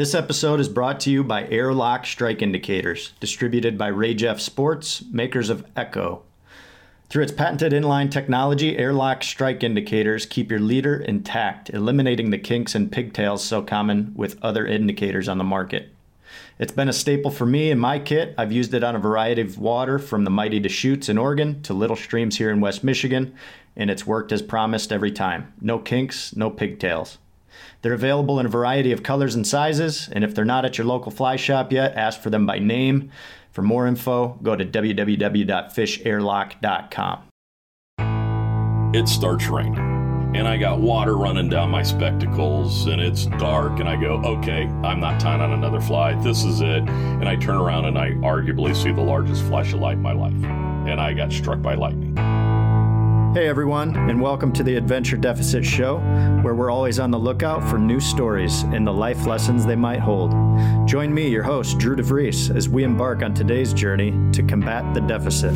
This episode is brought to you by Airlock Strike Indicators, distributed by Rajeff Sports, makers of Echo. Through its patented inline technology, Airlock Strike Indicators keep your leader intact, eliminating the kinks and pigtails so common with other indicators on the market. It's been a staple for me in my kit. I've used it on a variety of water from the mighty Deschutes in Oregon to little streams here in West Michigan, and it's worked as promised every time. No kinks, no pigtails. They're available in a variety of colors and sizes, and if they're not at your local fly shop yet, ask for them by name. For more info, go to www.fishairlock.com. It starts raining and I got water running down my spectacles and it's dark and I go, okay, I'm not tying on another fly. This is it. And I turn around and I arguably see the largest flash of light in my life. And I got struck by lightning. Hey everyone, and welcome to the Adventure Deficit Show, where we're always on the lookout for new stories and the life lessons they might hold. Join me, your host, Drew DeVries, as we embark on today's journey to combat the deficit.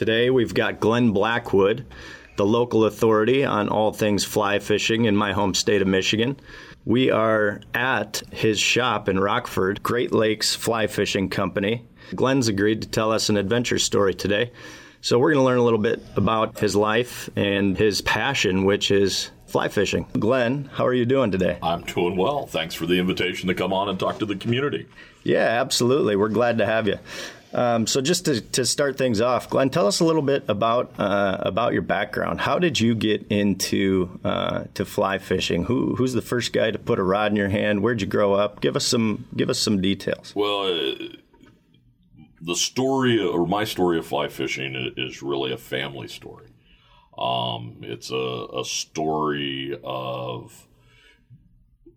Today we've got Glenn Blackwood, the local authority on all things fly fishing in my home state of Michigan. We are at his shop in Rockford, Great Lakes Fly Fishing Company. Glenn's agreed to tell us an adventure story today. So we're going to learn a little bit about his life and his passion, which is fly fishing. Glenn, how are you doing today? I'm doing well. Thanks for the invitation to come on and talk to the community. Yeah, absolutely. We're glad to have you. Um, so, just to, to start things off, Glenn, tell us a little bit about uh, about your background. How did you get into uh, to fly fishing? Who who's the first guy to put a rod in your hand? Where'd you grow up? Give us some give us some details. Well, uh, the story or my story of fly fishing is really a family story. Um, it's a, a story of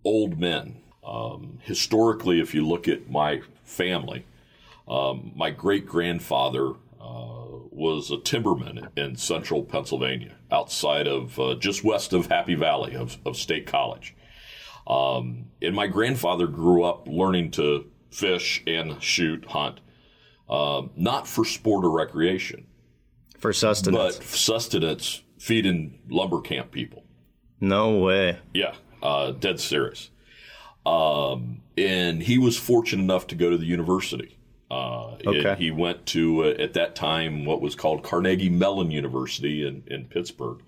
old men. Um, historically, if you look at my family, um, my great grandfather uh, was a timberman in central Pennsylvania, outside of uh, just west of Happy Valley of, of State College. Um, and my grandfather grew up learning to fish and shoot, hunt, um, not for sport or recreation, For sustenance? but sustenance, feeding lumber camp people. no way. Yeah, uh, dead serious. Um, and he was fortunate enough to go to the university. Uh, Okay. and he went to, uh, at that time, what was called Carnegie Mellon University in, in Pittsburgh.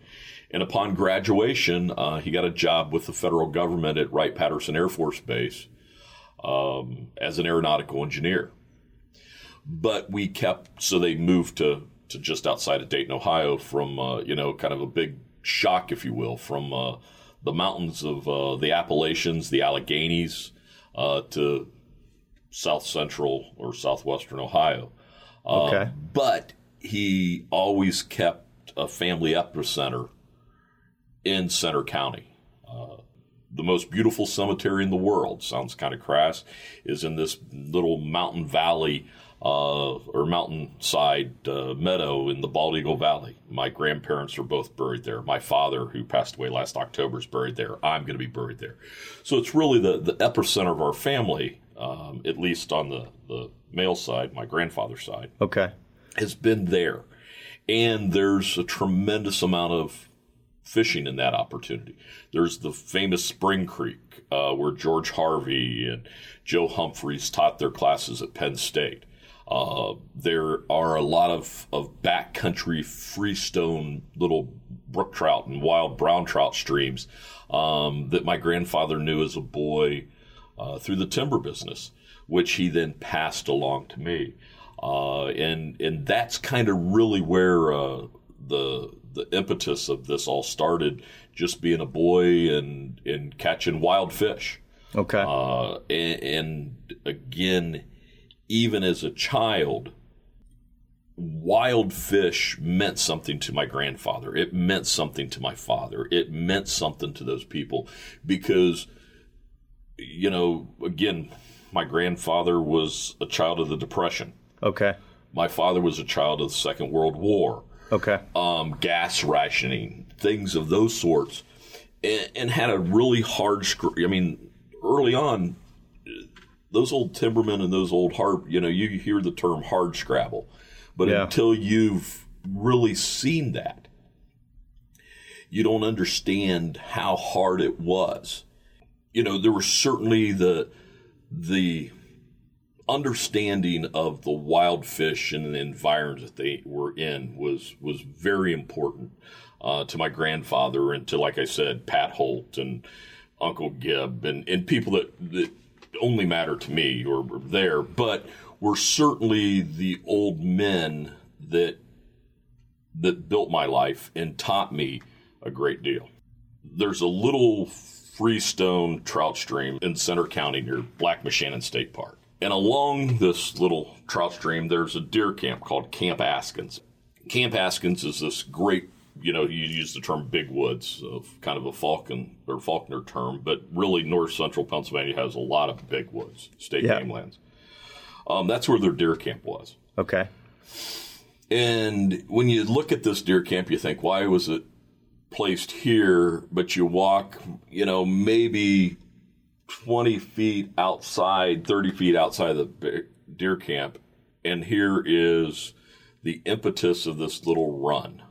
And upon graduation, uh, he got a job with the federal government at Wright Patterson Air Force Base um, as an aeronautical engineer. But we kept, so they moved to, to just outside of Dayton, Ohio, from, uh, you know, kind of a big shock, if you will, from uh, the mountains of uh, the Appalachians, the Alleghenies, uh, to south central or southwestern Ohio. Uh, Okay. But he always kept a family epicenter in Centre County. Uh, the most beautiful cemetery in the world, sounds kind of crass, is in this little mountain valley uh, or mountainside uh, meadow in the Bald Eagle Valley. My grandparents are both buried there. My father, who passed away last October, is buried there. I'm going to be buried there. So it's really the, the epicenter of our family, um, at least on the, the male side, my grandfather's side Okay. has been there. And there's a tremendous amount of fishing in that opportunity. There's the famous Spring Creek, uh, where George Harvey and Joe Humphreys taught their classes at Penn State. Uh, there are a lot of, of backcountry freestone little brook trout and wild brown trout streams um, that my grandfather knew as a boy uh, through the timber business, which he then passed along to me. Uh, and and that's kind of really where uh, the the impetus of this all started. Just being a boy and and catching wild fish. Okay. Uh, and, and again, even as a child, wild fish meant something to my grandfather. It meant something to my father. It meant something to those people because, you know, again, my grandfather was a child of the Depression. okay. My father was a child of the Second World War. Okay. um, gas rationing, things of those sorts, and, and had a really hard. I mean, early on, those old timbermen and those old hard, you know, you hear the term hard scrabble, but Yeah. until you've really seen that, you don't understand how hard it was. You know, there was certainly the the understanding of the wild fish and the environment that they were in was was very important uh, to my grandfather and to like I said Pat Holt and Uncle Gibb and, and people that, that only matter to me or were there but were certainly the old men that that built my life and taught me a great deal. There's a little freestone trout stream in Centre County near Black Moshannon State Park. And along this little trout stream, there's a deer camp called Camp Askins. Camp Askins is this great, you know, you use the term big woods of kind of a Falcon or Faulkner term, but really north central Pennsylvania has a lot of big woods, state Yeah. game lands. Um, that's where their deer camp was. Okay. And when you look at this deer camp, you think, why was it placed here? But you walk, you know, maybe 20 feet outside, 30 feet outside the deer camp, and here is the impetus of this little run.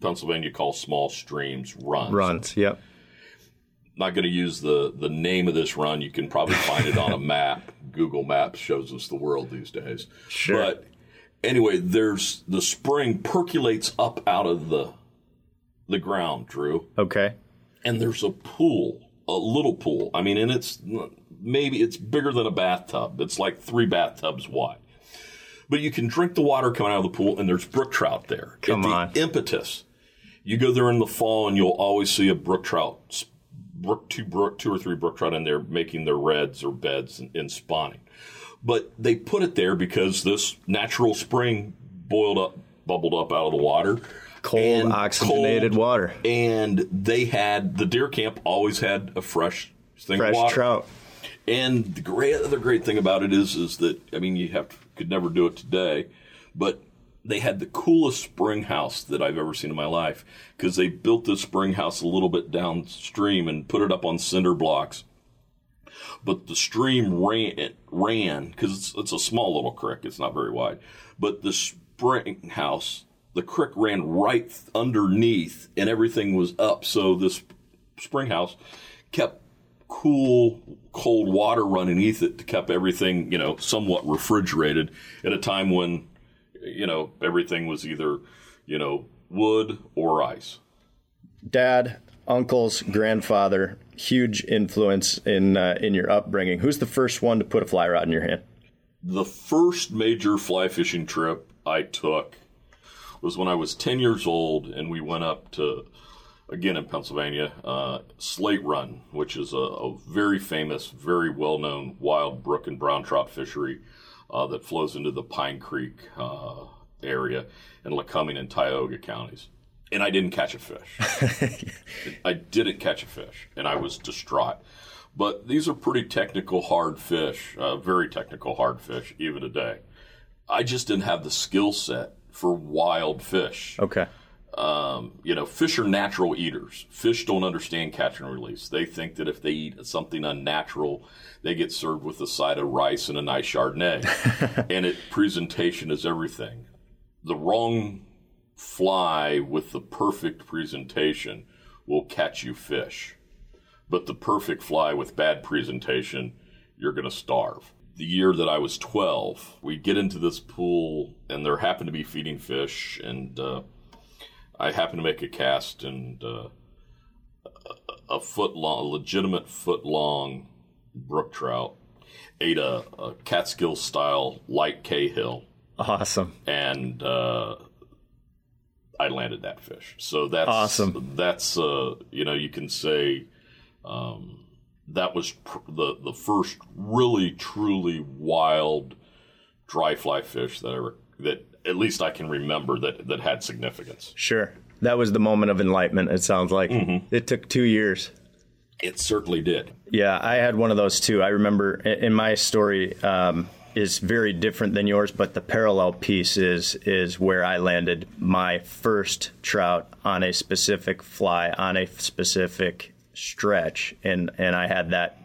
Pennsylvania calls small streams runs. Runs. Yep. Not going to use the, the name of this run. You can probably find it on a map. Google Maps shows us the world these days. Sure. But anyway, there's the spring percolates up out of the the ground, Drew, Okay. and there's a pool, a little pool. I mean, and it's maybe it's bigger than a bathtub. It's like three bathtubs wide. But you can drink the water coming out of the pool, and there's brook trout there. Come the on. impetus. You go there in the fall, and you'll always see a brook trout, brook two brook two or three brook trout in there making their redds or beds and, and spawning. But they put it there because this natural spring boiled up, bubbled up out of the water. Cold, and oxygenated cold, water. and they had the deer camp always had a fresh thing Fresh trout. And the great other great thing about it is is that I mean you have to, could never do it today, but they had the coolest spring house that I've ever seen in my life because they built this spring house a little bit downstream and put it up on cinder blocks. But the stream ran it ran because it's, it's a small little creek. It's not very wide, but the spring house the creek ran right underneath and everything was up. So this spring house kept cool, cold water running underneath it to keep everything, you know, somewhat refrigerated at a time when, you know, everything was either, you know, wood or ice. Dad, uncles, grandfather, huge influence in uh, in your upbringing. Who's the first one to put a fly rod in your hand? The first major fly fishing trip I took was when I was 10 years old and we went up to, again in Pennsylvania, uh, Slate Run, which is a, a very famous, very well known wild brook and brown trout fishery uh, that flows into the Pine Creek uh, area in Lycoming and Tioga counties. And I didn't catch a fish. I didn't catch a fish, and I was distraught. But these are pretty technical, hard fish, uh, very technical, hard fish, even today. I just didn't have the skill set for wild fish. Okay. Um, you know, fish are natural eaters. Fish don't understand catch and release. They think that if they eat something unnatural, they get served with a side of rice and a nice Chardonnay. and it presentation is everything. The wrong fly with the perfect presentation will catch you fish. But the perfect fly with bad presentation, you're going to starve. The year that I was 12, we get into this pool and there happened to be feeding fish, and uh, I happened to make a cast, and uh, a- a foot long, a legitimate foot long brook trout ate a, a Catskill style light Cahill Awesome. and uh, I landed that fish. So that's Awesome. That's uh, you know you can say um, that was pr- the the first really truly wild dry fly fish that I re- that at least I can remember that that had significance. Sure. That was the moment of enlightenment. It sounds like it took two years. It certainly did. Yeah, I had one of those too. I remember in my story, um, is very different than yours, but the parallel piece is is where I landed my first trout on a specific fly on a specific stretch, and and I had that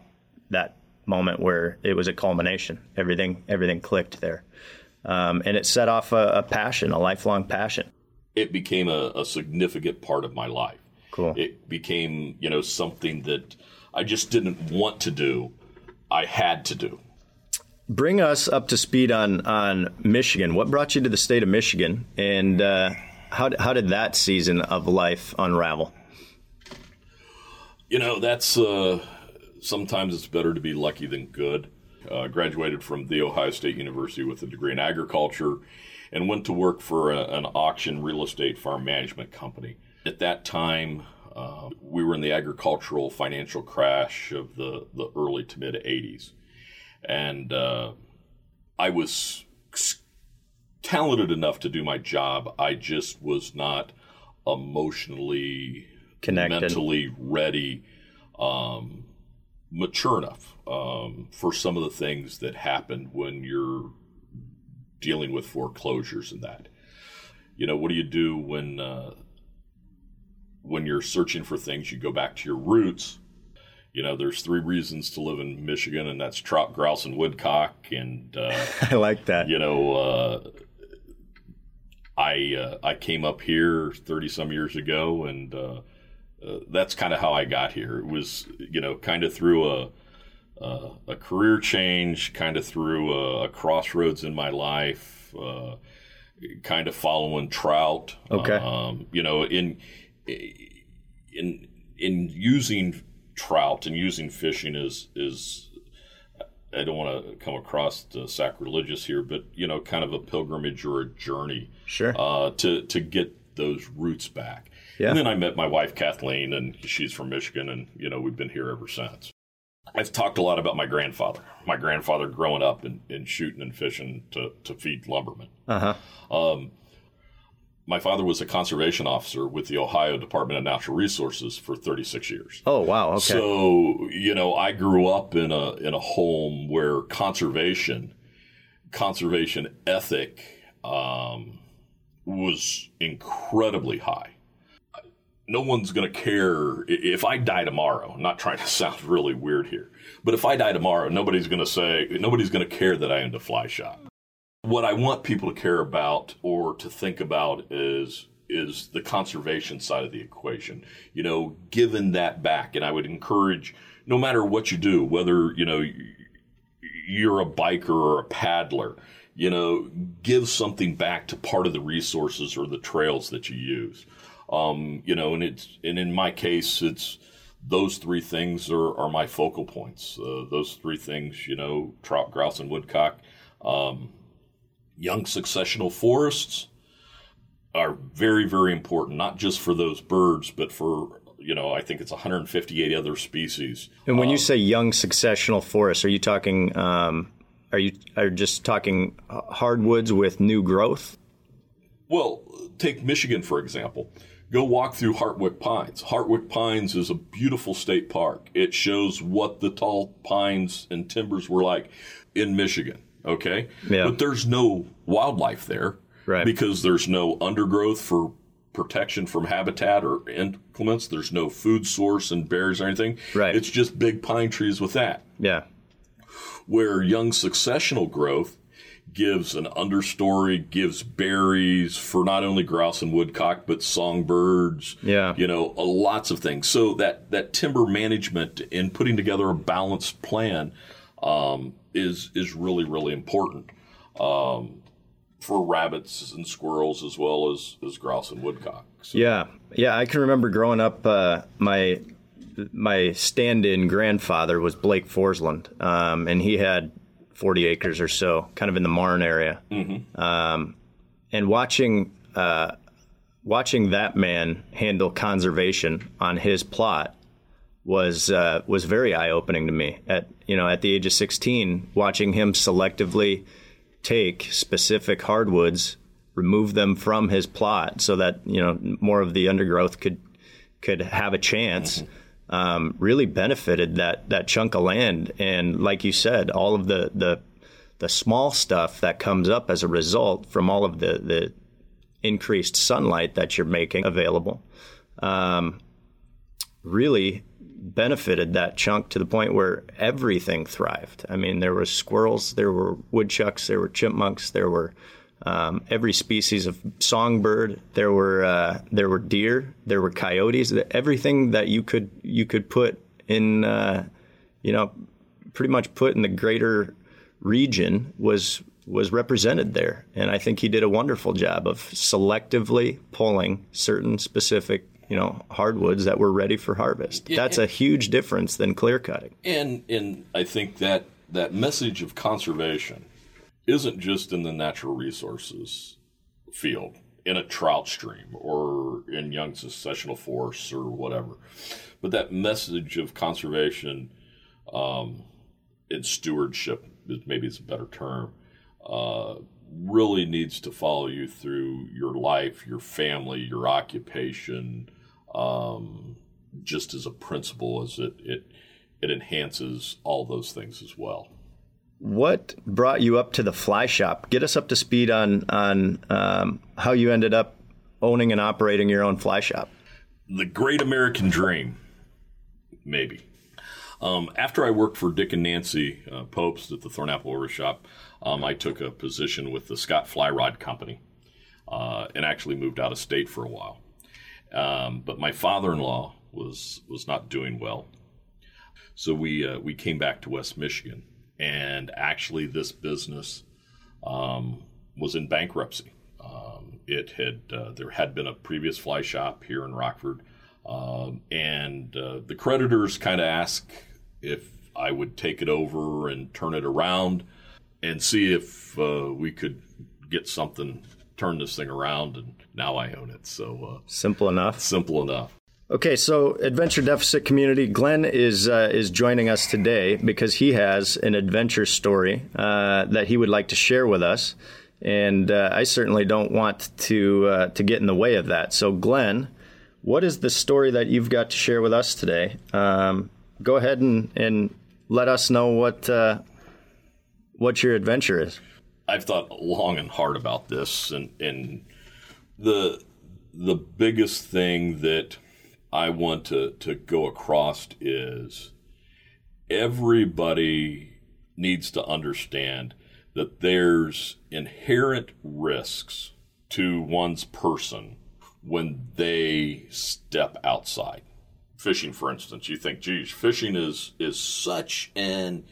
that moment where it was a culmination. Everything everything clicked there, um, and it set off a, a, passion, a lifelong passion. It became a, a significant part of my life. Cool. It became you know something that I just didn't want to do. I had to do. Bring us up to speed on on Michigan. What brought you to the state of Michigan, and uh, how how did that season of life unravel? You know, that's uh, sometimes it's better to be lucky than good. Uh, graduated from the Ohio State University with a degree in agriculture, and went to work for a, an auction real estate farm management company. At that time, uh, we were in the agricultural financial crash of the, the early to mid 80s. And uh, I was talented enough to do my job. I just was not emotionally, Connected. mentally ready, um, mature enough um, for some of the things that happen when you're dealing with foreclosures and that. You know, what do you do when uh, when you're searching for things, you go back to your roots. You know, there's three reasons to live in Michigan, and that's trout, grouse, and woodcock. And uh, I like that. You know, uh, I uh, I came up here 30 some years ago, and uh, uh, that's kind of how I got here. It was, you know, kind of through a a career change, kind of through a, a, crossroads in my life, uh, kind of following trout. Okay. Um, you know, in in in using trout and using fishing is is I don't want to come across sacrilegious here, but you know, kind of a pilgrimage or a journey, sure, uh, to to get those roots back. Yeah. And then I met my wife Kathleen, and she's from Michigan, and you know, we've been here ever since. I've talked a lot about my grandfather. My grandfather growing up and, and shooting and fishing to, to feed lumbermen. Uh huh. Um, my father was a conservation officer with the Ohio Department of Natural Resources for 36 years. Oh wow, okay. So, you know, I grew up in a in a home where conservation conservation ethic um, was incredibly high. No one's going to care if I die tomorrow. I'm not trying to sound really weird here, but if I die tomorrow, nobody's going to say nobody's going to care that I owned a fly shop. What I want people to care about or to think about is is the conservation side of the equation. You know, giving that back, and I would encourage, no matter what you do, whether you know you're a biker or a paddler, you know, give something back to part of the resources or the trails that you use. Um, you know, and it's and in my case, it's those three things are, are my focal points. Uh, those three things, you know, trout, grouse, and woodcock. Um, young successional forests are very, very important, not just for those birds, but for you know, I think it's 158 other species. And when um, you say young successional forests, are you talking? Um, are you are just talking hardwoods with new growth? Well, take Michigan for example. Go walk through Hartwick Pines. Hartwick Pines is a beautiful state park. It shows what the tall pines and timbers were like in Michigan. Okay. Yeah. But there's no wildlife there. Right. Because there's no undergrowth for protection from habitat or inclements. There's no food source and berries or anything. Right. It's just big pine trees with that. Yeah. Where young successional growth gives an understory, gives berries for not only grouse and woodcock, but songbirds. Yeah. You know, lots of things. So that, that timber management and putting together a balanced plan um, is is really really important um, for rabbits and squirrels as well as as grouse and woodcock. So. Yeah, yeah, I can remember growing up. Uh, my my stand-in grandfather was Blake Forsland, um, and he had 40 acres or so, kind of in the Marne area. Mm-hmm. Um, and watching uh, watching that man handle conservation on his plot was uh, was very eye opening to me. At you know, at the age of 16, watching him selectively take specific hardwoods, remove them from his plot, so that you know more of the undergrowth could could have a chance. Mm-hmm. Um, really benefited that that chunk of land, and like you said, all of the the the small stuff that comes up as a result from all of the the increased sunlight that you're making available um, really benefited that chunk to the point where everything thrived. I mean, there were squirrels, there were woodchucks, there were chipmunks, there were um, every species of songbird. There were uh, there were deer, there were coyotes. Everything that you could you could put in, uh, you know, pretty much put in the greater region was was represented there. And I think he did a wonderful job of selectively pulling certain specific you know hardwoods that were ready for harvest. That's a huge difference than clear cutting. And and I think that that message of conservation isn't just in the natural resources field in a trout stream or in young successional forests or whatever, but that message of conservation um, and stewardship maybe it's a better term. Uh, really needs to follow you through your life, your family, your occupation, um, just as a principle, as it, it it enhances all those things as well. What brought you up to the fly shop? Get us up to speed on on um, how you ended up owning and operating your own fly shop. The great American dream, maybe. Um, after I worked for Dick and Nancy uh, Pobst at the Thornapple Orvis Shop, um, I took a position with the Scott Fly Rod Company uh, and actually moved out of state for a while. Um, but my father-in-law was was not doing well, so we uh, we came back to West Michigan, and actually this business um, was in bankruptcy. Um, it had uh, there had been a previous fly shop here in Rockford, um, and uh, the creditors kind of asked if I would take it over and turn it around and see if uh, we could get something turn this thing around, and now I own it. So uh, simple enough. Simple enough. Okay, so adventure deficit community, Glenn is uh, is joining us today because he has an adventure story uh, that he would like to share with us, and uh, I certainly don't want to uh, to get in the way of that. So, Glenn, what is the story that you've got to share with us today? Um, go ahead and, and let us know what uh, what your adventure is. I've thought long and hard about this, and and the the biggest thing that I want to to go across is everybody needs to understand that there's inherent risks to one's person when they step outside. Fishing, for instance, you think, geez, fishing is is such an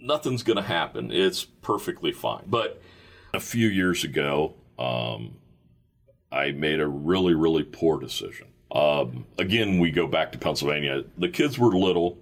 nothing's going to happen. It's perfectly fine. But a few years ago, um, I made a really, really poor decision. Um, again, we go back to Pennsylvania. The kids were little,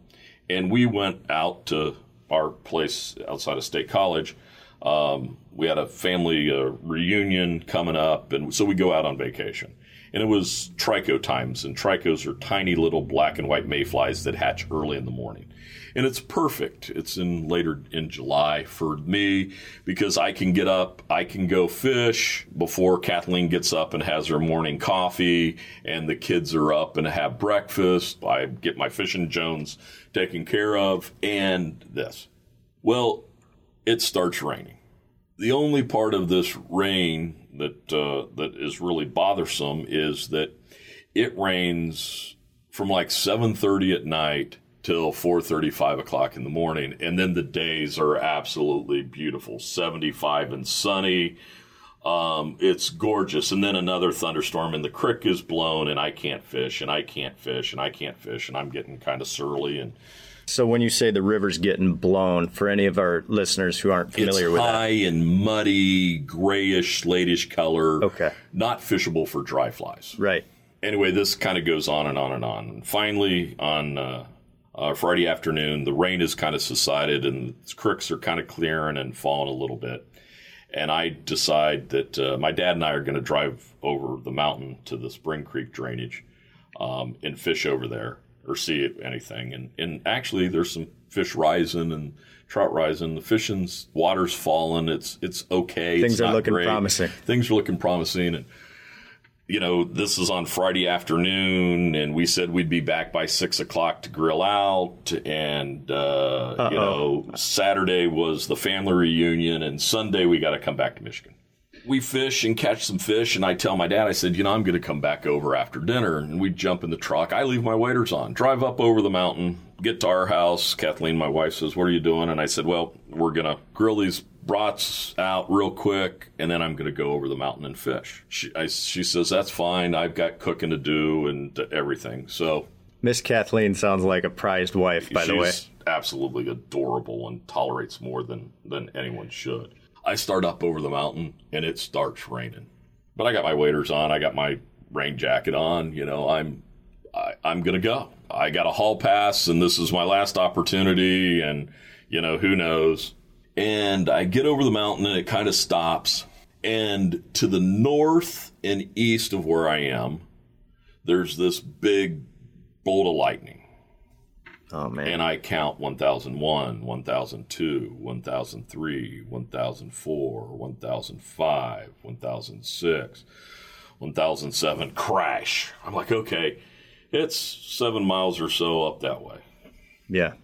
and we went out to our place outside of State College. Um, we had a family uh, reunion coming up, and so we go out on vacation and it was trico times. And tricos are tiny little black and white mayflies that hatch early in the morning. And it's perfect. It's in later in July for me because I can get up, I can go fish before Kathleen gets up and has her morning coffee, and the kids are up and have breakfast. I get my fishing Jones taken care of, and this. Well, it starts raining. The only part of this rain that uh, that is really bothersome is that it rains from like 7:30 at night till 4:30 5 o'clock in the morning and then the days are absolutely beautiful 75 and sunny um, it's gorgeous and then another thunderstorm and the creek is blown and I can't fish and I can't fish and I can't fish and I'm getting kind of surly and so when you say the river's getting blown, for any of our listeners who aren't familiar it's with high and muddy, grayish, slatish color. Okay. Not fishable for dry flies. Right. Anyway, this kind of goes on and on and on. Finally, on uh, uh, Friday afternoon, the rain has kind of subsided and the creeks are kind of clearing and falling a little bit. And I decide that uh, my dad and I are going to drive over the mountain to the Spring Creek drainage um, and fish over there or see anything. And and actually, there's some fish rising and trout rising. The fishing's water's falling. It's it's okay. Things it's are looking great. promising. Things are looking promising. And you know, this is on Friday afternoon, and we said we'd be back by six o'clock to grill out. And, uh, you know, Saturday was the family reunion, and Sunday we got to come back to Michigan. We fish and catch some fish, and I tell my dad, I said, you know, I'm going to come back over after dinner. And we jump in the truck. I leave my waders on, drive up over the mountain, get to our house. Kathleen, my wife, says, What are you doing? And I said, Well, we're going to grill these brats out real quick, and then I'm going to go over the mountain and fish. She, I, she says, That's fine. I've got cooking to do and everything. So Miss Kathleen sounds like a prized wife, by the way. absolutely adorable and tolerates more than, than anyone should. I start up over the mountain, and it starts raining. But I got my waders on. I got my rain jacket on. You know, I'm I, I'm going to go. I got a hall pass, and this is my last opportunity, and, you know, who knows. And I get over the mountain, and it kind of stops. And to the north and east of where I am, there's this big bolt of lightning. Oh man. And I count 1001, 1002, 1003, 1004, 1005, 1006, 1007, crash. I'm like, okay, it's seven miles or so up that way. yeah.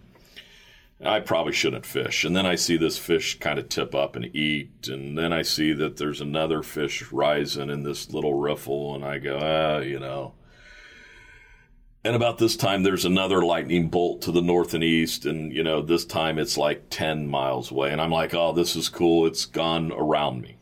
I probably shouldn't fish. And then I see this fish kind of tip up and eat. And then I see that there's another fish rising in this little riffle. And I go, ah, you know. And about this time, there's another lightning bolt to the north and east. And, you know, this time it's like 10 miles away. And I'm like, oh, this is cool. It's gone around me.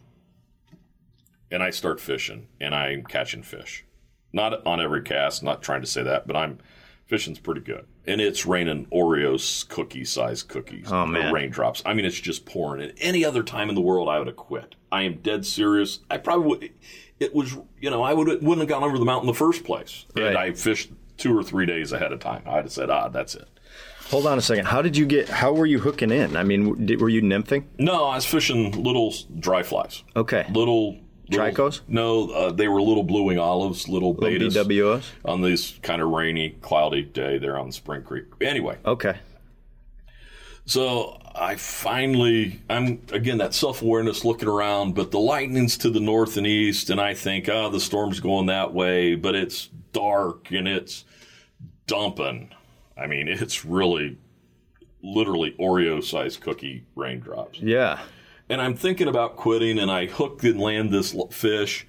And I start fishing and I'm catching fish. Not on every cast, not trying to say that, but I'm fishing's pretty good. And it's raining Oreos cookie sized cookies. Oh, man. Raindrops. I mean, it's just pouring. At any other time in the world, I would have quit. I am dead serious. I probably would. It was, you know, I would, wouldn't have gone over the mountain in the first place. Right. And I fished two or three days ahead of time. I'd have said, ah, that's it. Hold on a second. How did you get? How were you hooking in? I mean, did, were you nymphing? No, I was fishing little dry flies. Okay. Little. Tricos? No, uh, they were little blue wing olives, little, Little Baetis. BWOs? On this kind of rainy, cloudy day there on the Spring Creek. Anyway, Okay. So I finally, I'm again that self awareness looking around, but the lightning's to the north and east, and I think, oh, the storm's going that way, but it's dark and it's dumping. I mean, it's really, literally Oreo sized cookie raindrops. Yeah. And I'm thinking about quitting, and I hook and land this fish,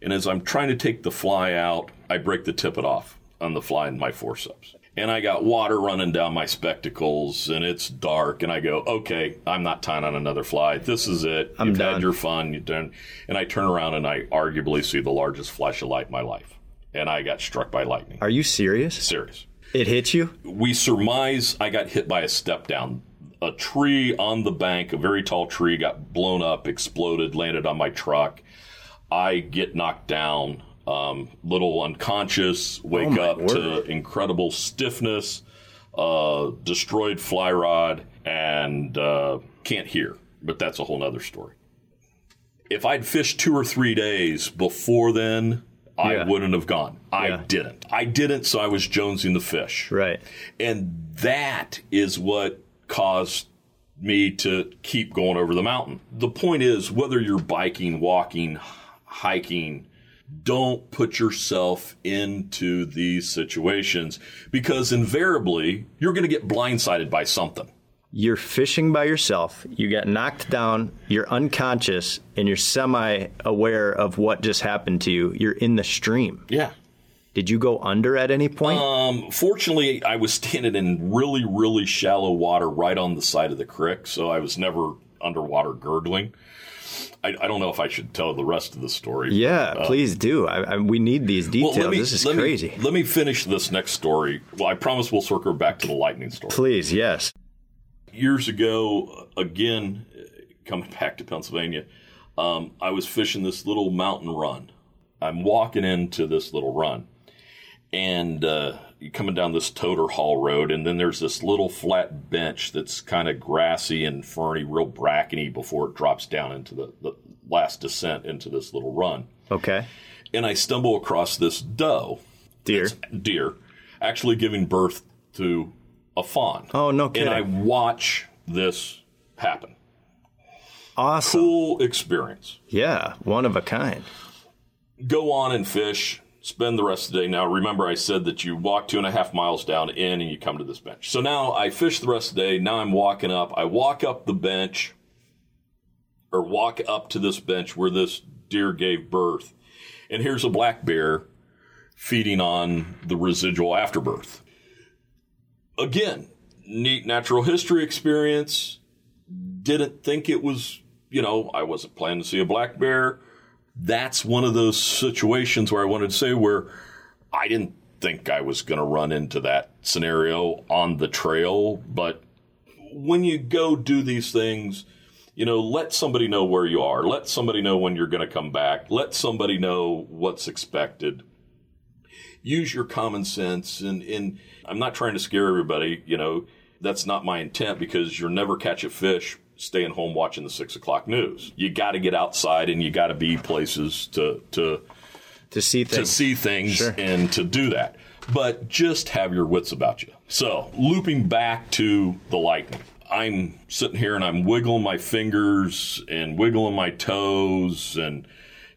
and as I'm trying to take the fly out, I break the tippet off on the fly in my forceps. And I got water running down my spectacles, and it's dark. And I go, okay, I'm not tying on another fly. This is it. I'm You've done. had your fun. You've done. And I turn around and I arguably see the largest flash of light in my life. And I got struck by lightning. Are you serious? Serious It hit you? we surmise I got hit by a step down. A tree on the bank, a very tall tree, got blown up, exploded, landed on my truck. I get knocked down, um, little unconscious, wake Oh up to incredible stiffness, uh, destroyed fly rod, and uh, can't hear. But that's a whole nother story. If I'd fished two or three days before then, I Yeah. wouldn't have gone. I Yeah. didn't. I didn't, so I was jonesing the fish. Right. And that is what caused me to keep going over the mountain. The point is, whether you're biking, walking, hiking, don't put yourself into these situations because invariably you're going to get blindsided by something. You're fishing by yourself. You got knocked down. You're unconscious and you're semi aware of what just happened to you. You're in the stream. Yeah. Did you go under at any point? Um, fortunately, I was standing in really, really shallow water right on the side of the creek, so I was never underwater gurgling. I, I don't know if I should tell the rest of the story. yeah, please do. I, I, we need these details. this is let crazy. Me, let me finish this next story. Well, I promise we'll circle back to the lightning story. Please, yes. Years ago, again, uh, coming back to Pennsylvania, um, I was fishing this little mountain run. I'm walking into this little run, and uh, you're coming down this Toter Hall Road, and then there's this little flat bench that's kind of grassy and ferny, real brackety before it drops down into the, the last descent into this little run. Okay. And I stumble across this doe deer, deer actually giving birth to a fawn. Oh, no And. I watch this happen. Awesome. Cool experience. Yeah, one of a kind. go on and fish, spend the rest of the day. Now, remember, I said that you walk two and a half miles down in and you come to this bench. So now I fish the rest of the day. Now I'm walking up. I walk up the bench or walk up to this bench where this deer gave birth. And here's a black bear feeding on the residual afterbirth. Again, neat natural history experience. Didn't think it was, you know, I wasn't planning to see a black bear. That's one of those situations where I wanted to say where I didn't think I was going to run into that scenario on the trail. But when you go do these things, you know, let somebody know where you are. Let somebody know when you're going to come back. Let somebody know what's expected. Use your common sense. And, and I'm not trying to scare everybody. You know, that's not my intent because you'll never catch a fish staying home watching the six o'clock news. You got to get outside and you got to be places to, to, to see things. to see things Sure. and to do that. But just have your wits about you. So, looping back to the lightning, I'm sitting here and I'm wiggling my fingers and wiggling my toes and,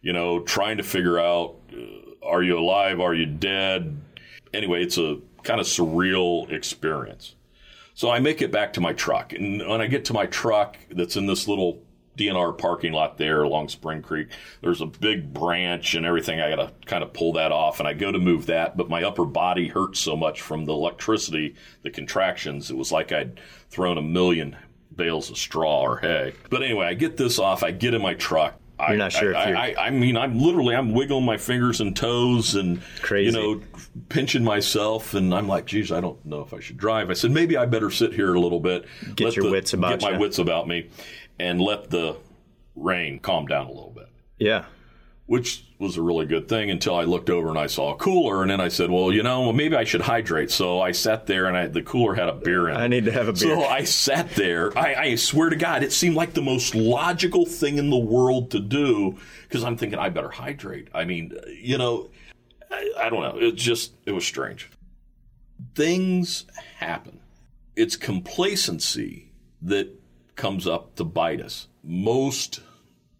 you know, trying to figure out uh, are you alive? Are you dead? Anyway, it's a kind of surreal experience. So I make it back to my truck. And when I get to my truck that's in this little DNR parking lot there along Spring Creek, there's a big branch and everything. I got to kind of pull that off and I go to move that, but my upper body hurts so much from the electricity, the contractions. It was like I'd thrown a million bales of straw or hay. But anyway, I get this off. I get in my truck. I, You're not sure I, if you're- I, I, mean, I'm literally, I'm wiggling my fingers and toes and, Crazy. you know, pinching myself. And I'm like, geez, I don't know if I should drive. I said, maybe I better sit here a little bit. Get your the- wits about Get my you. wits about me and let the rain calm down a little bit, Yeah. which was a really good thing until I looked over and I saw a cooler. And then I said, well, you know, maybe I should hydrate. So I sat there and I, the cooler had a beer in it. I need to have a beer. So I sat there. I, I swear to God, it seemed like the most logical thing in the world to do because I'm thinking I better hydrate. I mean, you know, I, I don't know. It just it was strange. Things happen. It's complacency that comes up to bite us. Most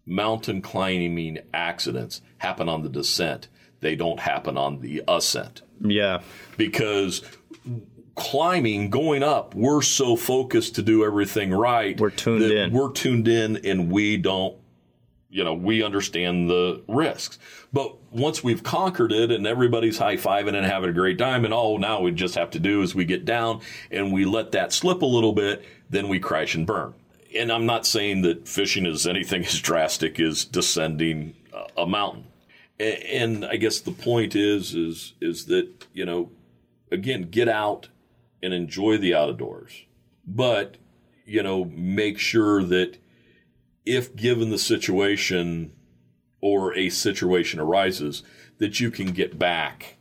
mountain climbing accidents happen on the descent. They don't happen on the ascent yeah. because climbing, going up, we're so focused to do everything right. We're tuned in. We're tuned in and we don't, you know, we understand the risks. But once we've conquered it and everybody's high fiving and having a great time, and all now we just have to do is we get down and we let that slip a little bit, then we crash and burn. And I'm not saying that fishing is anything as drastic as descending a- mountain. And I guess the point is, is, is that, you know, again, get out and enjoy the outdoors. But, you know, make sure that if given the situation or a situation arises, that you can get back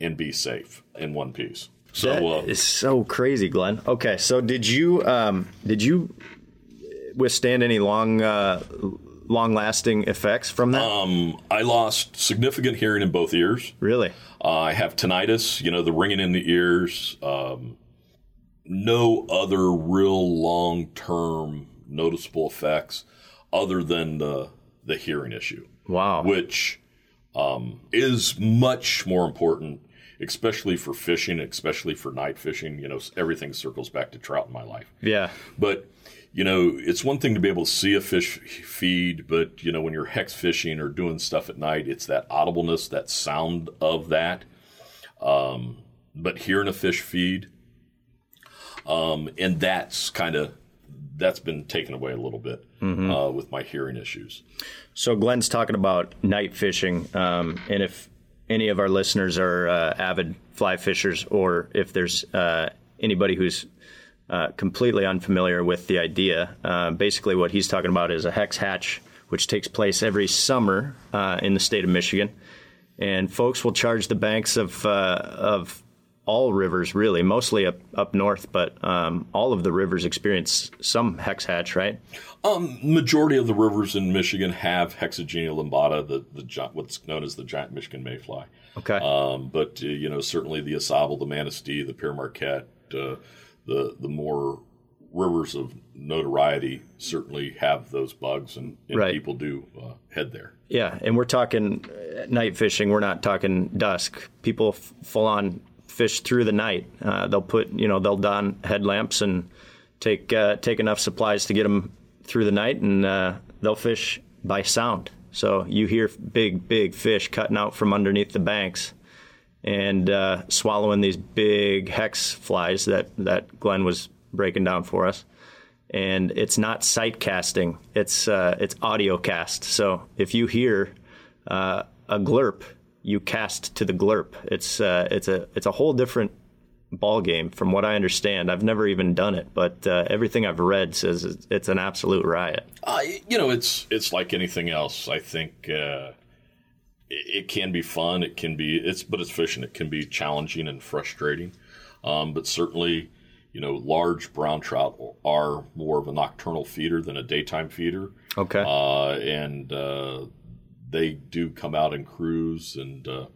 and be safe in one piece. So, uh, is so crazy, Glenn. Okay, so did you um, did you withstand any long uh, long lasting effects from that? um, I lost significant hearing in both ears. really? Uh, I have tinnitus, you know, the ringing in the ears. Um, no other real long term noticeable effects other than the, the hearing issue, Wow. which um, is much more important, especially for fishing, especially for night fishing. You know, everything circles back to trout in my life. yeah. But you know, it's one thing to be able to see a fish feed, but you know, when you're hex fishing or doing stuff at night, it's that audibleness, that sound of that. Um, but hearing a fish feed, um, and that's kind of that's been taken away a little bit uh, with my hearing issues. So Glenn's talking about night fishing, um, and if any of our listeners are uh, avid fly fishers, or if there's uh, anybody who's uh, completely unfamiliar with the idea, uh, basically what he's talking about is a hex hatch, which takes place every summer uh, in the state of Michigan, and folks will charge the banks of uh, of all rivers, really, mostly up up north, but um, all of the rivers experience some hex hatch, right? Um, majority of the rivers in Michigan have Hexagenia limbata, the the what's known as the giant Michigan mayfly. Okay. Um, but uh, you know, certainly the Au Sable, the Manistee, the Pere Marquette, uh, the the more rivers of notoriety certainly have those bugs, and, and Right. people do uh, head there. Yeah, and we're talking uh, night fishing. We're not talking dusk. People f- full on fish through the night. Uh, they'll put, you know, they'll don headlamps and take uh, take enough supplies to get them through the night, and uh, they'll fish by sound. So you hear big, big fish cutting out from underneath the banks and uh, swallowing these big hex flies that that Glenn was breaking down for us. And it's not sight casting; it's uh, it's audio cast. So if you hear uh, a glurp, you cast to the glurp. It's uh, it's a it's a whole different ball game from what I understand. I've never even done it, but uh, everything I've read says it's, an absolute riot. Uh, you know, it's it's like anything else. I think uh, it, it can be fun. It can be it's, but it's fishing. It can be challenging and frustrating. Um, but certainly, you know, large brown trout are more of a nocturnal feeder than a daytime feeder. Okay. uh, and uh, they do come out in crews, and uh,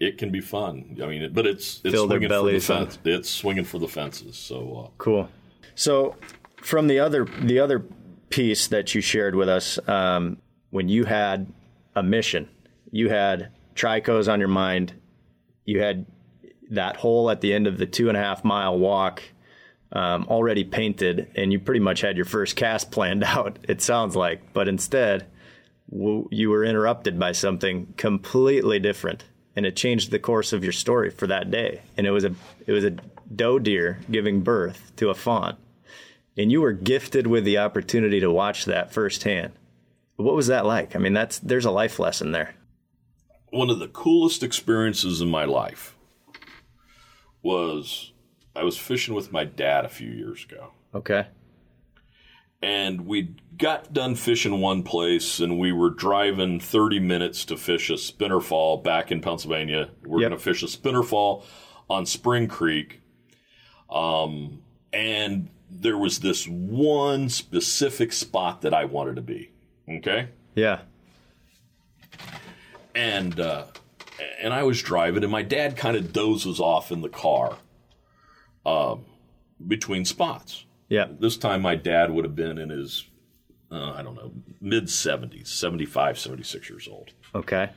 it can be fun. I mean, but it's it's Fill their swinging for the bellies up. fence. It's swinging for the fences. So uh, Cool. So, from the other the other piece that you shared with us, um, when you had a mission, you had tricos on your mind, you had that hole at the end of the two and a half mile walk um, already painted, and you pretty much had your first cast planned out. It sounds like, but instead, w- you were interrupted by something completely different, and it changed the course of your story for that day. And it was a it was a doe deer giving birth to a fawn, and you were gifted with the opportunity to watch that firsthand. What was that like? I mean, that's there's a life lesson there. One of the coolest experiences in my life was I was fishing with my dad a few years ago. Okay. and we got done fishing one place and we were driving 30 minutes to fish a spinner fall back in Pennsylvania. We're Yep. going to fish a spinner fall on Spring Creek. Um, and there was this one specific spot that I wanted to be. Okay. Yeah. And, uh, and I was driving and my dad kind of dozes off in the car, um, between spots. Yeah. This time my dad would have been in his, uh, I don't know, mid 70s, 75, 76 years old. Okay.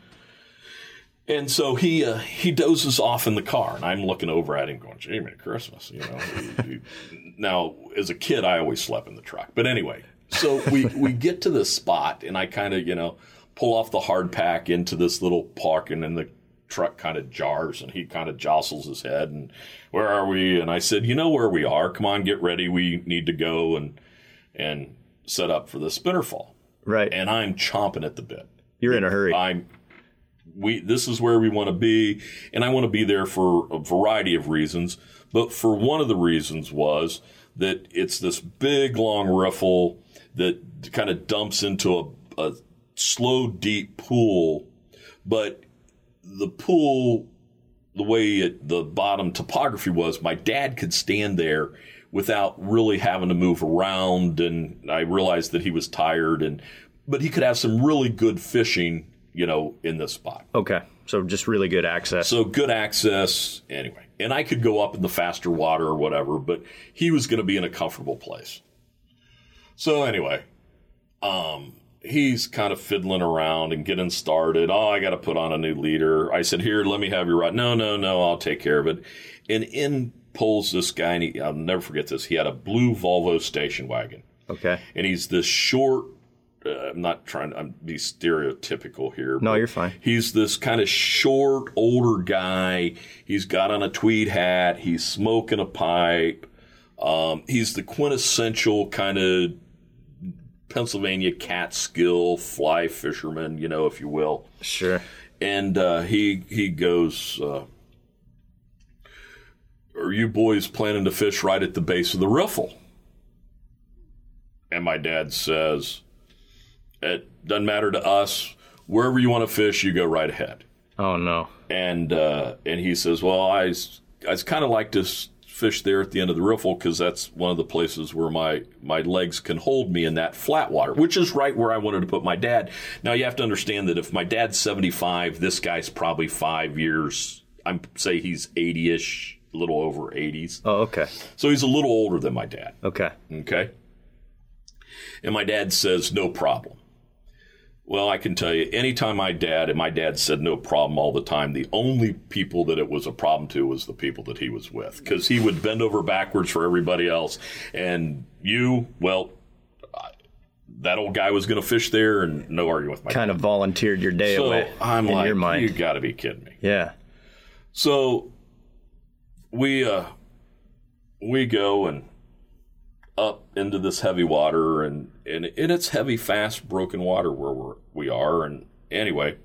And so he uh, he dozes off in the car, and I'm looking over at him, going, "Gee, Merry Christmas!" You know. He- he- now, as a kid, I always slept in the truck, but anyway. So we we get to this spot, and I kind of you know pull off the hard pack into this little park, and then the truck kind of jars, and he kind of jostles his head, and where are we? And I said, "You know where we are. Come on, get ready. We need to go and and set up for the spinner fall." Right. And I'm chomping at the bit. You're in a hurry. I'm we this is where we want to be and I want to be there for a variety of reasons but for one of the reasons was that it's this big long riffle that kind of dumps into a, a slow deep pool but the pool the way it, the bottom topography was my dad could stand there without really having to move around and I realized that he was tired and but he could have some really good fishing you know in this spot okay. So just really good access. so good access anyway and I could go up in the faster water or whatever but he was going to be in a comfortable place so anyway um he's kind of fiddling around and getting started. Oh, I got to put on a new leader. I said, Here, let me have your rod. No, no, no, I'll take care of it. And in pulls this guy, and he, I'll never forget this. He had a blue Volvo station wagon, okay. and he's this short. Uh, I'm not trying to I'm be stereotypical here. No, you're fine. He's this kind of short, older guy. He's got on a tweed hat. He's smoking a pipe. Um, he's the quintessential kind of Pennsylvania Catskill fly fisherman, you know, if you will. Sure. And uh, he he goes, uh, "Are you boys planning to fish right at the base of the riffle?" And my dad says, "It doesn't matter to us. Wherever you want to fish, you go right ahead." Oh no. and uh, and he says, "Well, I I kind of like to fish there at the end of the riffle because that's one of the places where my my legs can hold me in that flat water, which is right where I wanted to put my dad." Now you have to understand that if my dad's seventy five, this guy's probably five years. I'm say he's eighty ish. a little over 80s. Oh, okay. So he's a little older than my dad. Okay. Okay. And my dad says, no problem. Well, I can tell you, anytime my dad, and my dad said no problem all the time, the only people that it was a problem to was the people that he was with. Because he would bend over backwards for everybody else. And you, well, that old guy was going to fish there and no arguing with my Kind of volunteered your day So away I'm in like, your mind. you got to be kidding me. yeah. So we uh we go and up into this heavy water and and, and it's heavy, fast, broken water where we're, we are. And anyway,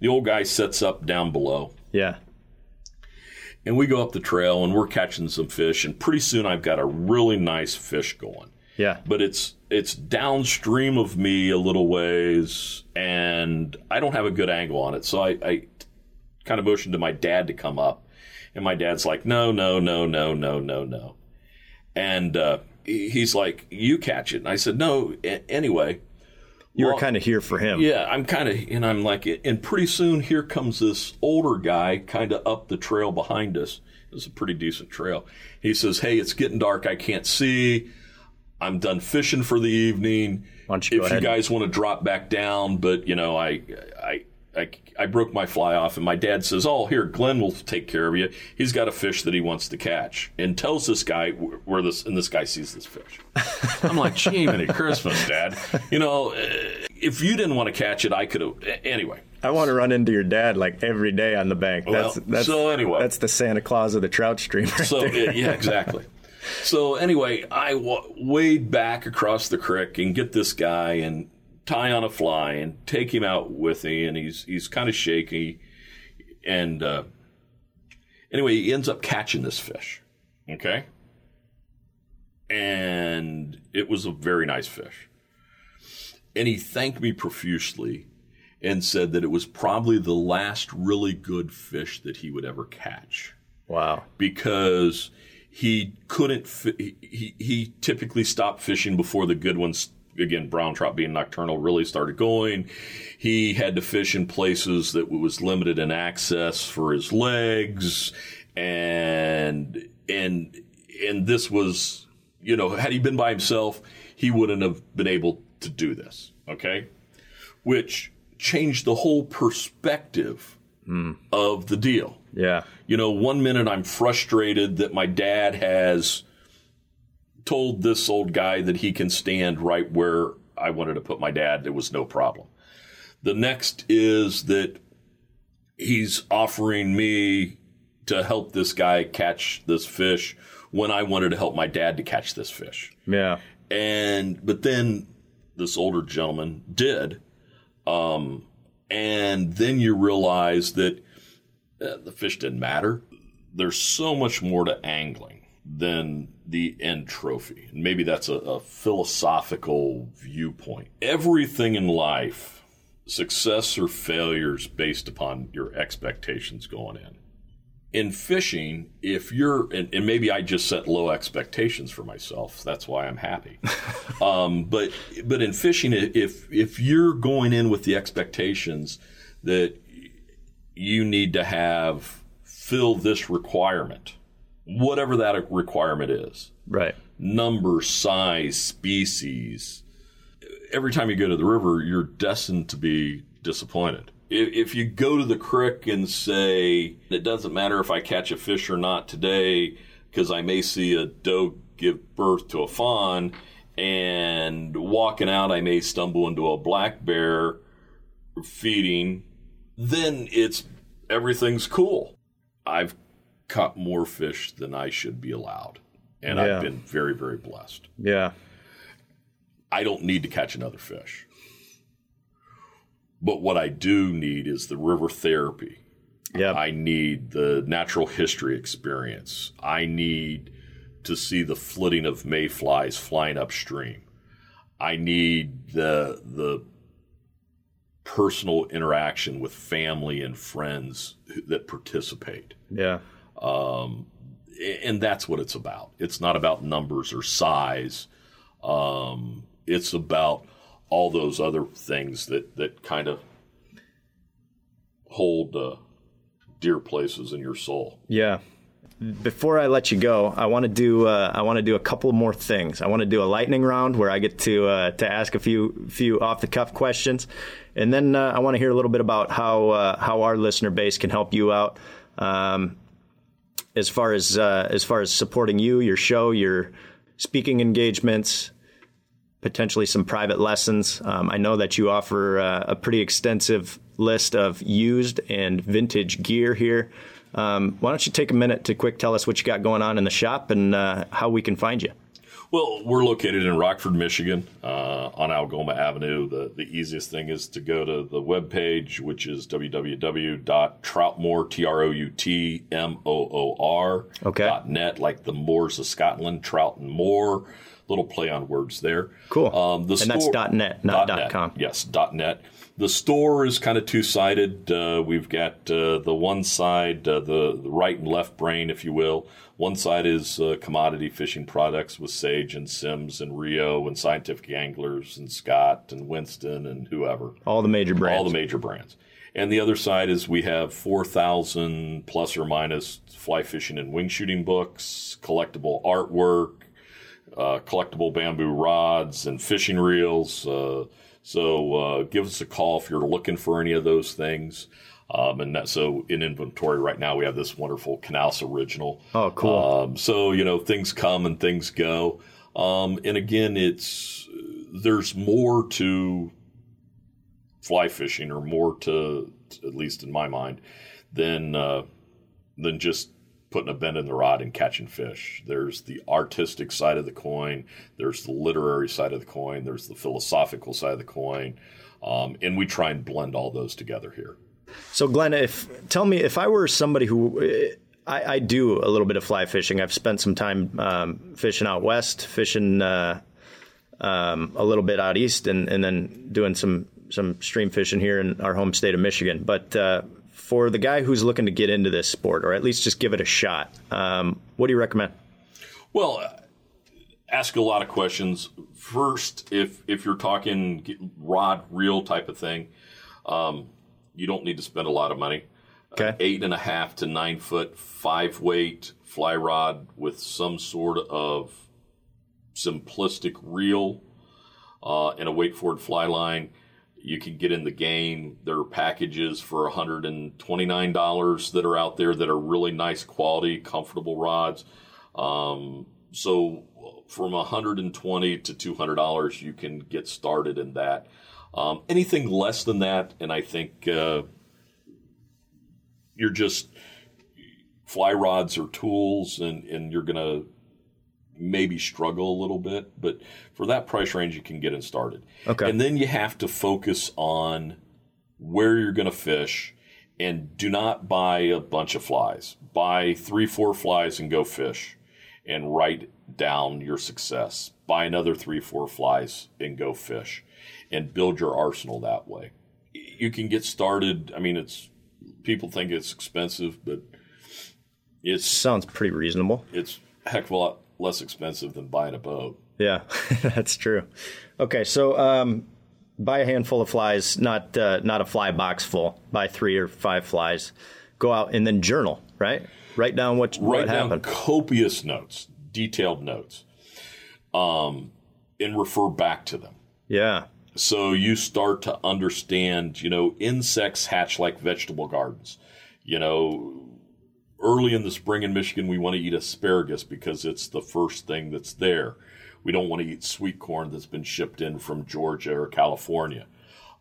the old guy sets up down below Yeah. and we go up the trail and we're catching some fish and pretty soon I've got a really nice fish going Yeah. but it's it's downstream of me a little ways, and I don't have a good angle on it. So I, I kind of motioned to my dad to come up, and my dad's like, "No, no, no, no, no, no, no," and uh, he's like, "You catch it," and I said, "No." A- anyway, You were well, kind of here for him. yeah, I'm kind of, and I'm like, and pretty soon here comes this older guy kind of up the trail behind us. It's a pretty decent trail. He says, Hey, it's getting dark. I can't see. I'm done fishing for the evening. You if you guys want to drop back down, but you know, I, I, I, I broke my fly off, and my dad says, "Oh, here, Glenn will take care of you. He's got a fish that he wants to catch," and tells this guy where this, and this guy sees this fish. I'm like, "Gee, many Christmas, Dad. You know, if you didn't want to catch it, I could have." Anyway, I want to run into your dad like every day on the bank. Well, That's that's so anyway. that's the Santa Claus of the trout stream. Right So there. yeah, exactly. So anyway, I wade back across the creek and get this guy and tie on a fly and take him out with me, and he's he's kind of shaky, and uh, anyway, he ends up catching this fish. Okay, and it was a very nice fish, and he thanked me profusely. And said that it was probably the last really good fish that he would ever catch wow. because he couldn't. Fi- he, he he typically stopped fishing before the good ones. Again, brown trout being nocturnal really started going. He had to fish in places that was limited in access for his legs, and and and this was, you know, had he been by himself, he wouldn't have been able to do this. Okay, which changed the whole perspective hmm. of the deal. Yeah. You know, one minute I'm frustrated that my dad has told this old guy that he can stand right where I wanted to put my dad. There was no problem. The next is that he's offering me to help this guy catch this fish when I wanted to help my dad to catch this fish. Yeah. And, but then this older gentleman did. Um, and then you realize that uh, the fish didn't matter. There's so much more to angling than the end trophy. And maybe that's a, a philosophical viewpoint. Everything in life, success or failures based upon your expectations going in. In fishing, if you're, and, and maybe I just set low expectations for myself, that's why I'm happy. um, but but in fishing, if if you're going in with the expectations that you need to have fill this requirement, whatever that requirement is Right. number, size, species. Every time you go to the river, you're destined to be disappointed. If, if you go to the creek and say, it doesn't matter if I catch a fish or not today, because I may see a doe give birth to a fawn, and walking out, I may stumble into a black bear feeding, then it's everything's cool. I've caught more fish than I should be allowed. And Yeah. I've been very, very blessed. Yeah. I don't need to catch another fish. But what I do need is the river therapy. Yeah. I need the natural history experience. I need to see the flitting of mayflies flying upstream. I need the the personal interaction with family and friends who- that participate yeah. And that's what it's about. It's not about numbers or size. Um, it's about all those other things that that kind of hold uh, dear places in your soul. Yeah. Before I let you go, I want to do uh, I want to do a couple more things. I want to do a lightning round where I get to uh, to ask a few few off the cuff questions, and then uh, I want to hear a little bit about how uh, how our listener base can help you out. Um, as far as uh, as far as supporting you, your show, your speaking engagements, potentially some private lessons. Um, I know that you offer uh, a pretty extensive list of used and vintage gear here. Um, why don't you take a minute to quick tell us what you got going on in the shop and uh, how we can find you? Well, we're located in Rockford, Michigan, uh, on Algoma Avenue. The the easiest thing is to go to the webpage, which is www.troutmoor, T R O U T M O O R, Okay. dot net, like the Moors of Scotland, Trout and Moor. Little play on words there. Cool. Um, the And that's store- dot .net, not net. com. Yes, .net. The store is kind of two sided. Uh, we've got uh, the one side, uh, the, the right and left brain, if you will. One side is uh, commodity fishing products with Sage and Simms and Rio and Scientific Anglers and Scott and Winston and whoever All the major brands. all the major brands. And the other side is we have 4,000 plus or minus fly fishing and wing shooting books, collectible artwork, uh, collectible bamboo rods, and fishing reels. Uh, so uh, give us a call if you're looking for any of those things. Um, and that, so in inventory right now, we have this wonderful Canals original. Oh, cool. Um, so you know things come and things go. Um, and again, it's there's more to fly fishing, or more to, at least in my mind, than uh, than just putting a bend in the rod and catching fish. There's the artistic side of the coin. There's the literary side of the coin. There's the philosophical side of the coin. Um, and we try and blend all those together here. So, Glenn, if tell me if I were somebody who I, I do a little bit of fly fishing. I've spent some time um, fishing out west, fishing uh, um, a little bit out east, and, and then doing some some stream fishing here in our home state of Michigan. But uh, for the guy who's looking to get into this sport, or at least just give it a shot, um, what do you recommend? Well, uh, ask a lot of questions. First, if if you're talking rod reel type of thing, um, you don't need to spend a lot of money. Okay. Eight and a half to nine foot, five weight fly rod with some sort of simplistic reel uh, and a weight forward fly line. You can get in the game. There are packages for $129 that are out there that are really nice quality, comfortable rods. Um, so from 120 to $200, you can get started in that. Um, anything less than that, and I think uh, you're just fly rods or tools, and, and you're going to maybe struggle a little bit. But for that price range, you can get it started. Okay. And then you have to focus on where you're going to fish and do not buy a bunch of flies. Buy three, four flies and go fish and write down your success. Buy another three, four flies and go fish and build your arsenal that way. You can get started. I mean, it's people think it's expensive, but it Sounds pretty reasonable. it's heck of a lot less expensive than buying a boat. Yeah, that's true. Okay, so um, buy a handful of flies, not uh, not a fly box full. Buy three or five flies. Go out and then journal. Right, write down what Write what down happened. copious notes, detailed notes, um, and refer back to them. Yeah, So you start to understand, you know, insects hatch like vegetable gardens. You know, early in the spring in Michigan, we want to eat asparagus because it's the first thing that's there. We don't want to eat sweet corn that's been shipped in from Georgia or California.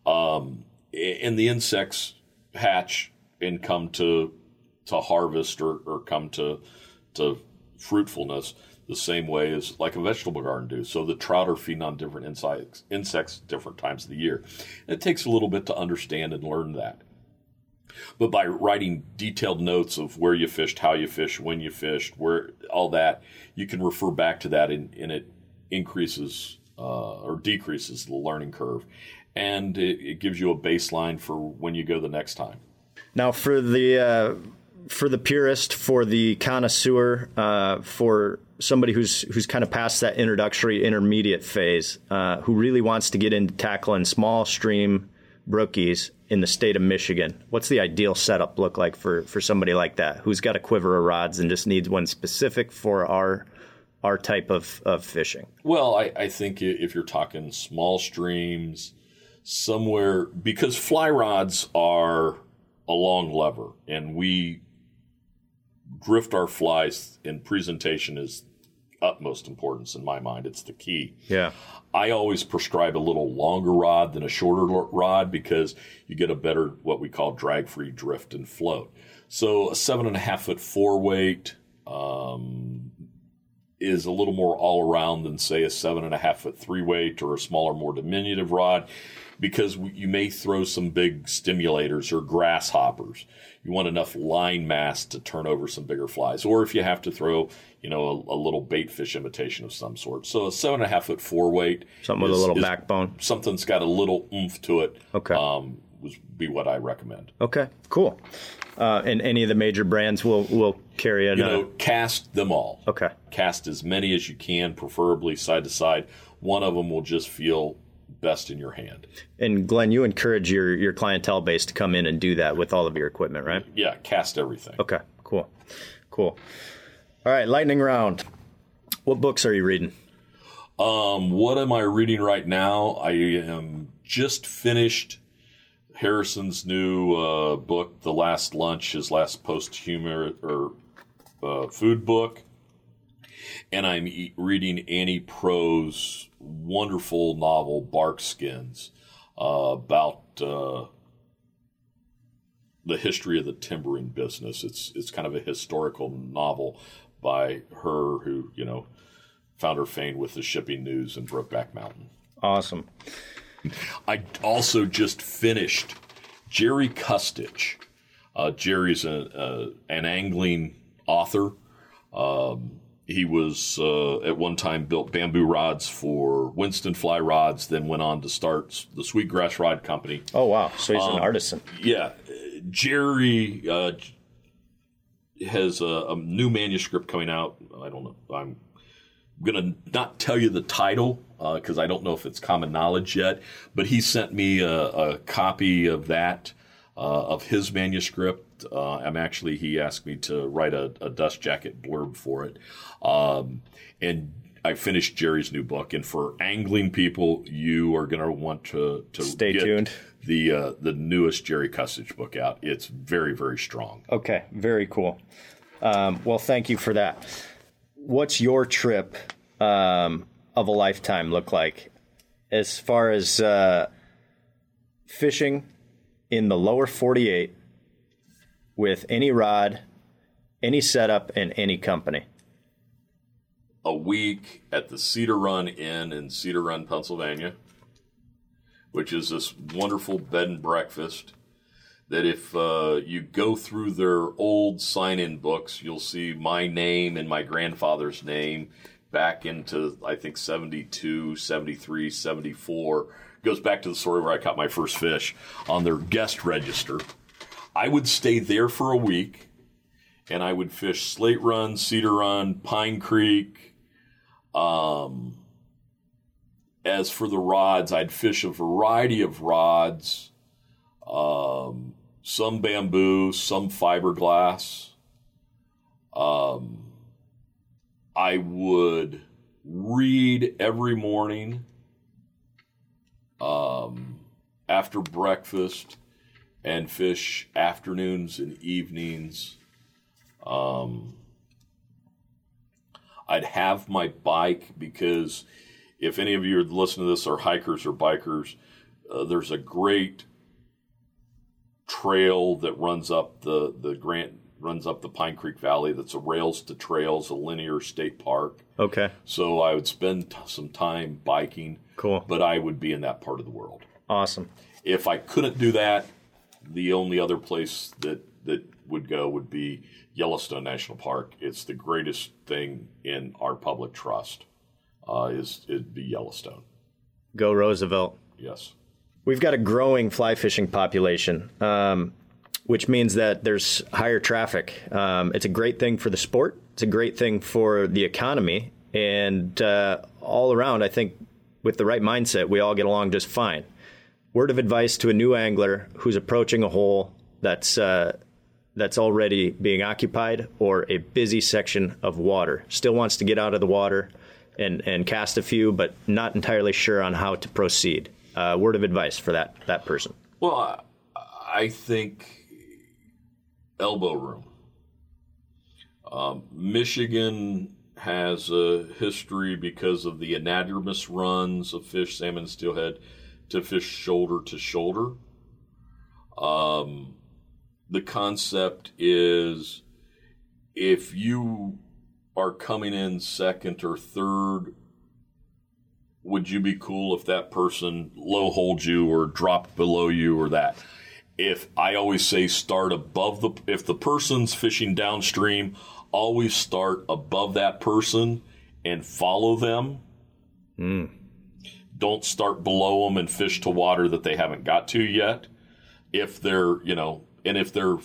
Um, and the insects hatch and come to to harvest or, or come to to fruitfulness the same way as like a vegetable garden do. So the trout are feeding on different insects insects different times of the year. It takes a little bit to understand and learn that. But by writing detailed notes of where you fished, how you fished, when you fished, where all that, you can refer back to that and, and it increases uh, or decreases the learning curve. And it, it gives you a baseline for when you go the next time. Now, for the uh, for the purist, for the connoisseur, uh, for somebody who's who's kind of past that introductory intermediate phase, uh, who really wants to get into tackling small stream brookies in the state of Michigan, what's the ideal setup look like for, for somebody like that who's got a quiver of rods and just needs one specific for our our type of, of fishing? Well, I, I think if you're talking small streams, somewhere because fly rods are a long lever, and we drift our flies in presentation is utmost importance in my mind. It's the key. Yeah. I always prescribe a little longer rod than a shorter rod because you get a better what we call drag free drift and float. So a seven and a half foot four weight um, is a little more all around than say a seven and a half foot three weight or a smaller, more diminutive rod because you may throw some big stimulators or grasshoppers. You want enough line mass to turn over some bigger flies, or if you have to throw, you know, a, a little bait fish imitation of some sort. So a seven and a half foot four weight, something is, with a little backbone, something's got a little oomph to it. Okay, um, would be what I recommend. Okay, cool. Uh, and any of the major brands will will carry it. You know, cast them all. Okay, cast as many as you can, preferably side to side. One of them will just feel best in your hand. And Glenn, you encourage your your clientele base to come in and do that with all of your equipment, right? Yeah, cast everything. Okay, cool, cool. All right, lightning round. What books are you reading? Um, what am I reading right now? I am just finished Harrison's new uh, book, The Last Lunch, his last post humor or uh, food book and I'm e- reading Annie Proulx's wonderful novel Barkskins uh, about uh, the history of the timbering business. It's it's kind of a historical novel by her who you know found her fame with the shipping news and Brokeback Mountain. Awesome. I also just finished Jerry Kustich. Uh, Jerry's a, an angling author. Um, he was uh, at one time built bamboo rods for Winston Fly Rods, then went on to start the Sweetgrass Rod Company. Oh wow! So he's um, an artisan. Yeah, Jerry uh, has a, a, new manuscript coming out. I don't know. I'm gonna not tell you the title because uh, I don't know if it's common knowledge yet. But he sent me a, a copy of that uh, of his manuscript. Uh, I'm actually he asked me to write a, a dust jacket blurb for it, um, and I finished Jerry's new book. And for angling people, you are going to want to to stay tuned. The uh, the newest Jerry Kustich book out. It's very very strong. Okay, very cool. Um, well, thank you for that. What's your trip um, of a lifetime look like, as far as uh, fishing? in the lower 48 with any rod, any setup, and any company? A week at the Cedar Run Inn in Cedar Run, Pennsylvania, which is this wonderful bed and breakfast. That if uh, you go through their old sign in books, you'll see my name and my grandfather's name back into, I think, 72, 73, 74 goes back to the story where I caught my first fish on their guest register. I would stay there for a week and I would fish Slate Run, Cedar Run, Pine Creek. Um, as for the rods, I'd fish a variety of rods, um, some bamboo, some fiberglass. Um, I would read every morning um, after breakfast and fish afternoons and evenings. Um, I'd have my bike because if any of you are listening to this are hikers or bikers, uh, there's a great trail that runs up the the Grant runs up the Pine Creek Valley. That's a rails to trails, a linear state park. Okay. So I would spend some time biking. Cool. But I would be in that part of the world. Awesome. If I couldn't do that, the only other place that that would go would be Yellowstone National Park. It's the greatest thing in our public trust. Uh, is it'd be Yellowstone. Go Roosevelt. Yes. We've got a growing fly fishing population. Um, which means that there's higher traffic. Um, it's a great thing for the sport. It's a great thing for the economy, and uh, all around, I think with the right mindset, we all get along just fine. word of advice to a new angler who's approaching a hole that's uh, that's already being occupied or a busy section of water. Still wants to get out of the water and, and cast a few, but not entirely sure on how to proceed. Uh, word of advice for that that person. Well, I, think elbow room. Um, Michigan has a history because of the anadromous runs of fish, salmon, steelhead, to fish shoulder to shoulder. Um, the concept is if you are coming in second or third, would you be cool if that person low holds you or dropped below you or that? If I always say start above the, if the person's fishing downstream, always start above that person and follow them. Mm. Don't start below them and fish to water that they haven't got to yet. If they're, you know, and if they're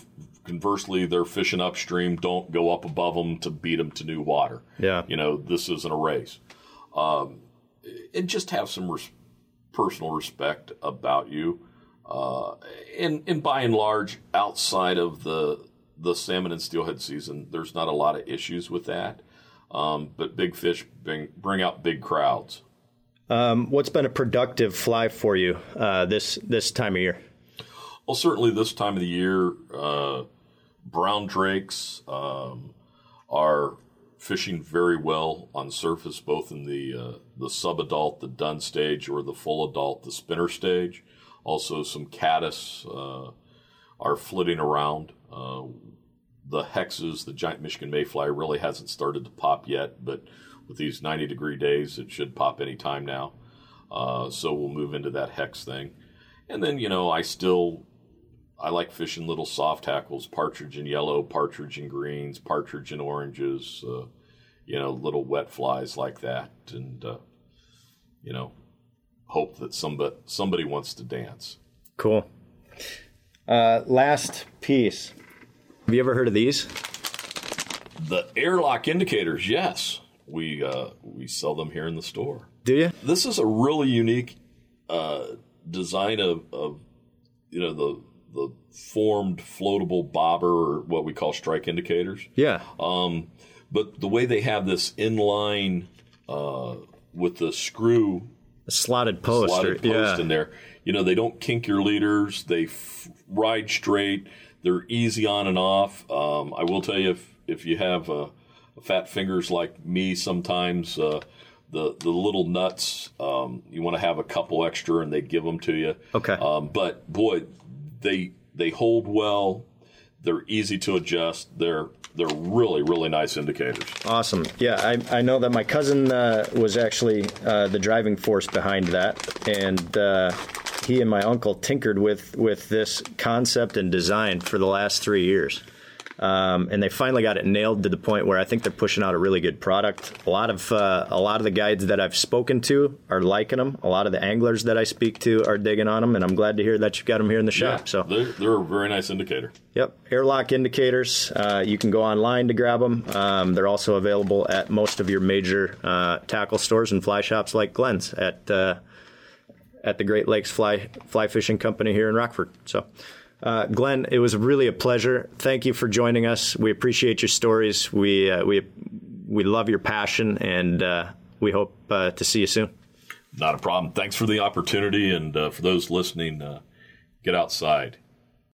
conversely they're fishing upstream, don't go up above them to beat them to new water. Yeah, you know, this isn't a race. Um, and just have some res- personal respect about you. Uh, and and by and large, outside of the the salmon and steelhead season, there's not a lot of issues with that. Um, but big fish bring, bring out big crowds. Um, what's been a productive fly for you uh, this this time of year? Well, certainly this time of the year, uh, brown drakes um, are fishing very well on surface, both in the uh, the subadult, the dun stage, or the full adult, the spinner stage. Also, some caddis uh, are flitting around. Uh, the hexes, the giant Michigan mayfly, really hasn't started to pop yet, but with these 90 degree days, it should pop any time now. Uh, so we'll move into that hex thing. And then, you know, I still I like fishing little soft tackles, partridge in yellow, partridge in greens, partridge in oranges, uh, you know, little wet flies like that, and uh, you know, hope that somebody somebody wants to dance. Cool. Uh, last piece. Have you ever heard of these? The airlock indicators, yes. We uh, we sell them here in the store. Do you? This is a really unique uh, design of, of you know the the formed floatable bobber or what we call strike indicators. Yeah. Um, but the way they have this inline uh, with the screw a slotted post, slotted or, post yeah. in there, you know, they don't kink your leaders. They f- ride straight. They're easy on and off. Um, I will tell you if if you have uh, fat fingers like me, sometimes. Uh, the, the little nuts, um, you want to have a couple extra, and they give them to you. Okay. Um, but boy, they they hold well. They're easy to adjust. They're they're really really nice indicators. Awesome. Yeah, I, I know that my cousin uh, was actually uh, the driving force behind that, and uh, he and my uncle tinkered with with this concept and design for the last three years. Um, and they finally got it nailed to the point where I think they're pushing out a really good product. A lot of uh, a lot of the guides that I've spoken to are liking them. A lot of the anglers that I speak to are digging on them, and I'm glad to hear that you've got them here in the shop. Yeah, so they're, they're, a very nice indicator. Yep, airlock indicators. Uh, you can go online to grab them. Um, they're also available at most of your major uh, tackle stores and fly shops like Glenn's at uh, at the Great Lakes Fly Fly Fishing Company here in Rockford. So. Uh, Glenn, it was really a pleasure. Thank you for joining us. We appreciate your stories. We uh, we we love your passion, and uh, we hope uh, to see you soon. Not a problem. Thanks for the opportunity, and uh, for those listening, uh, get outside.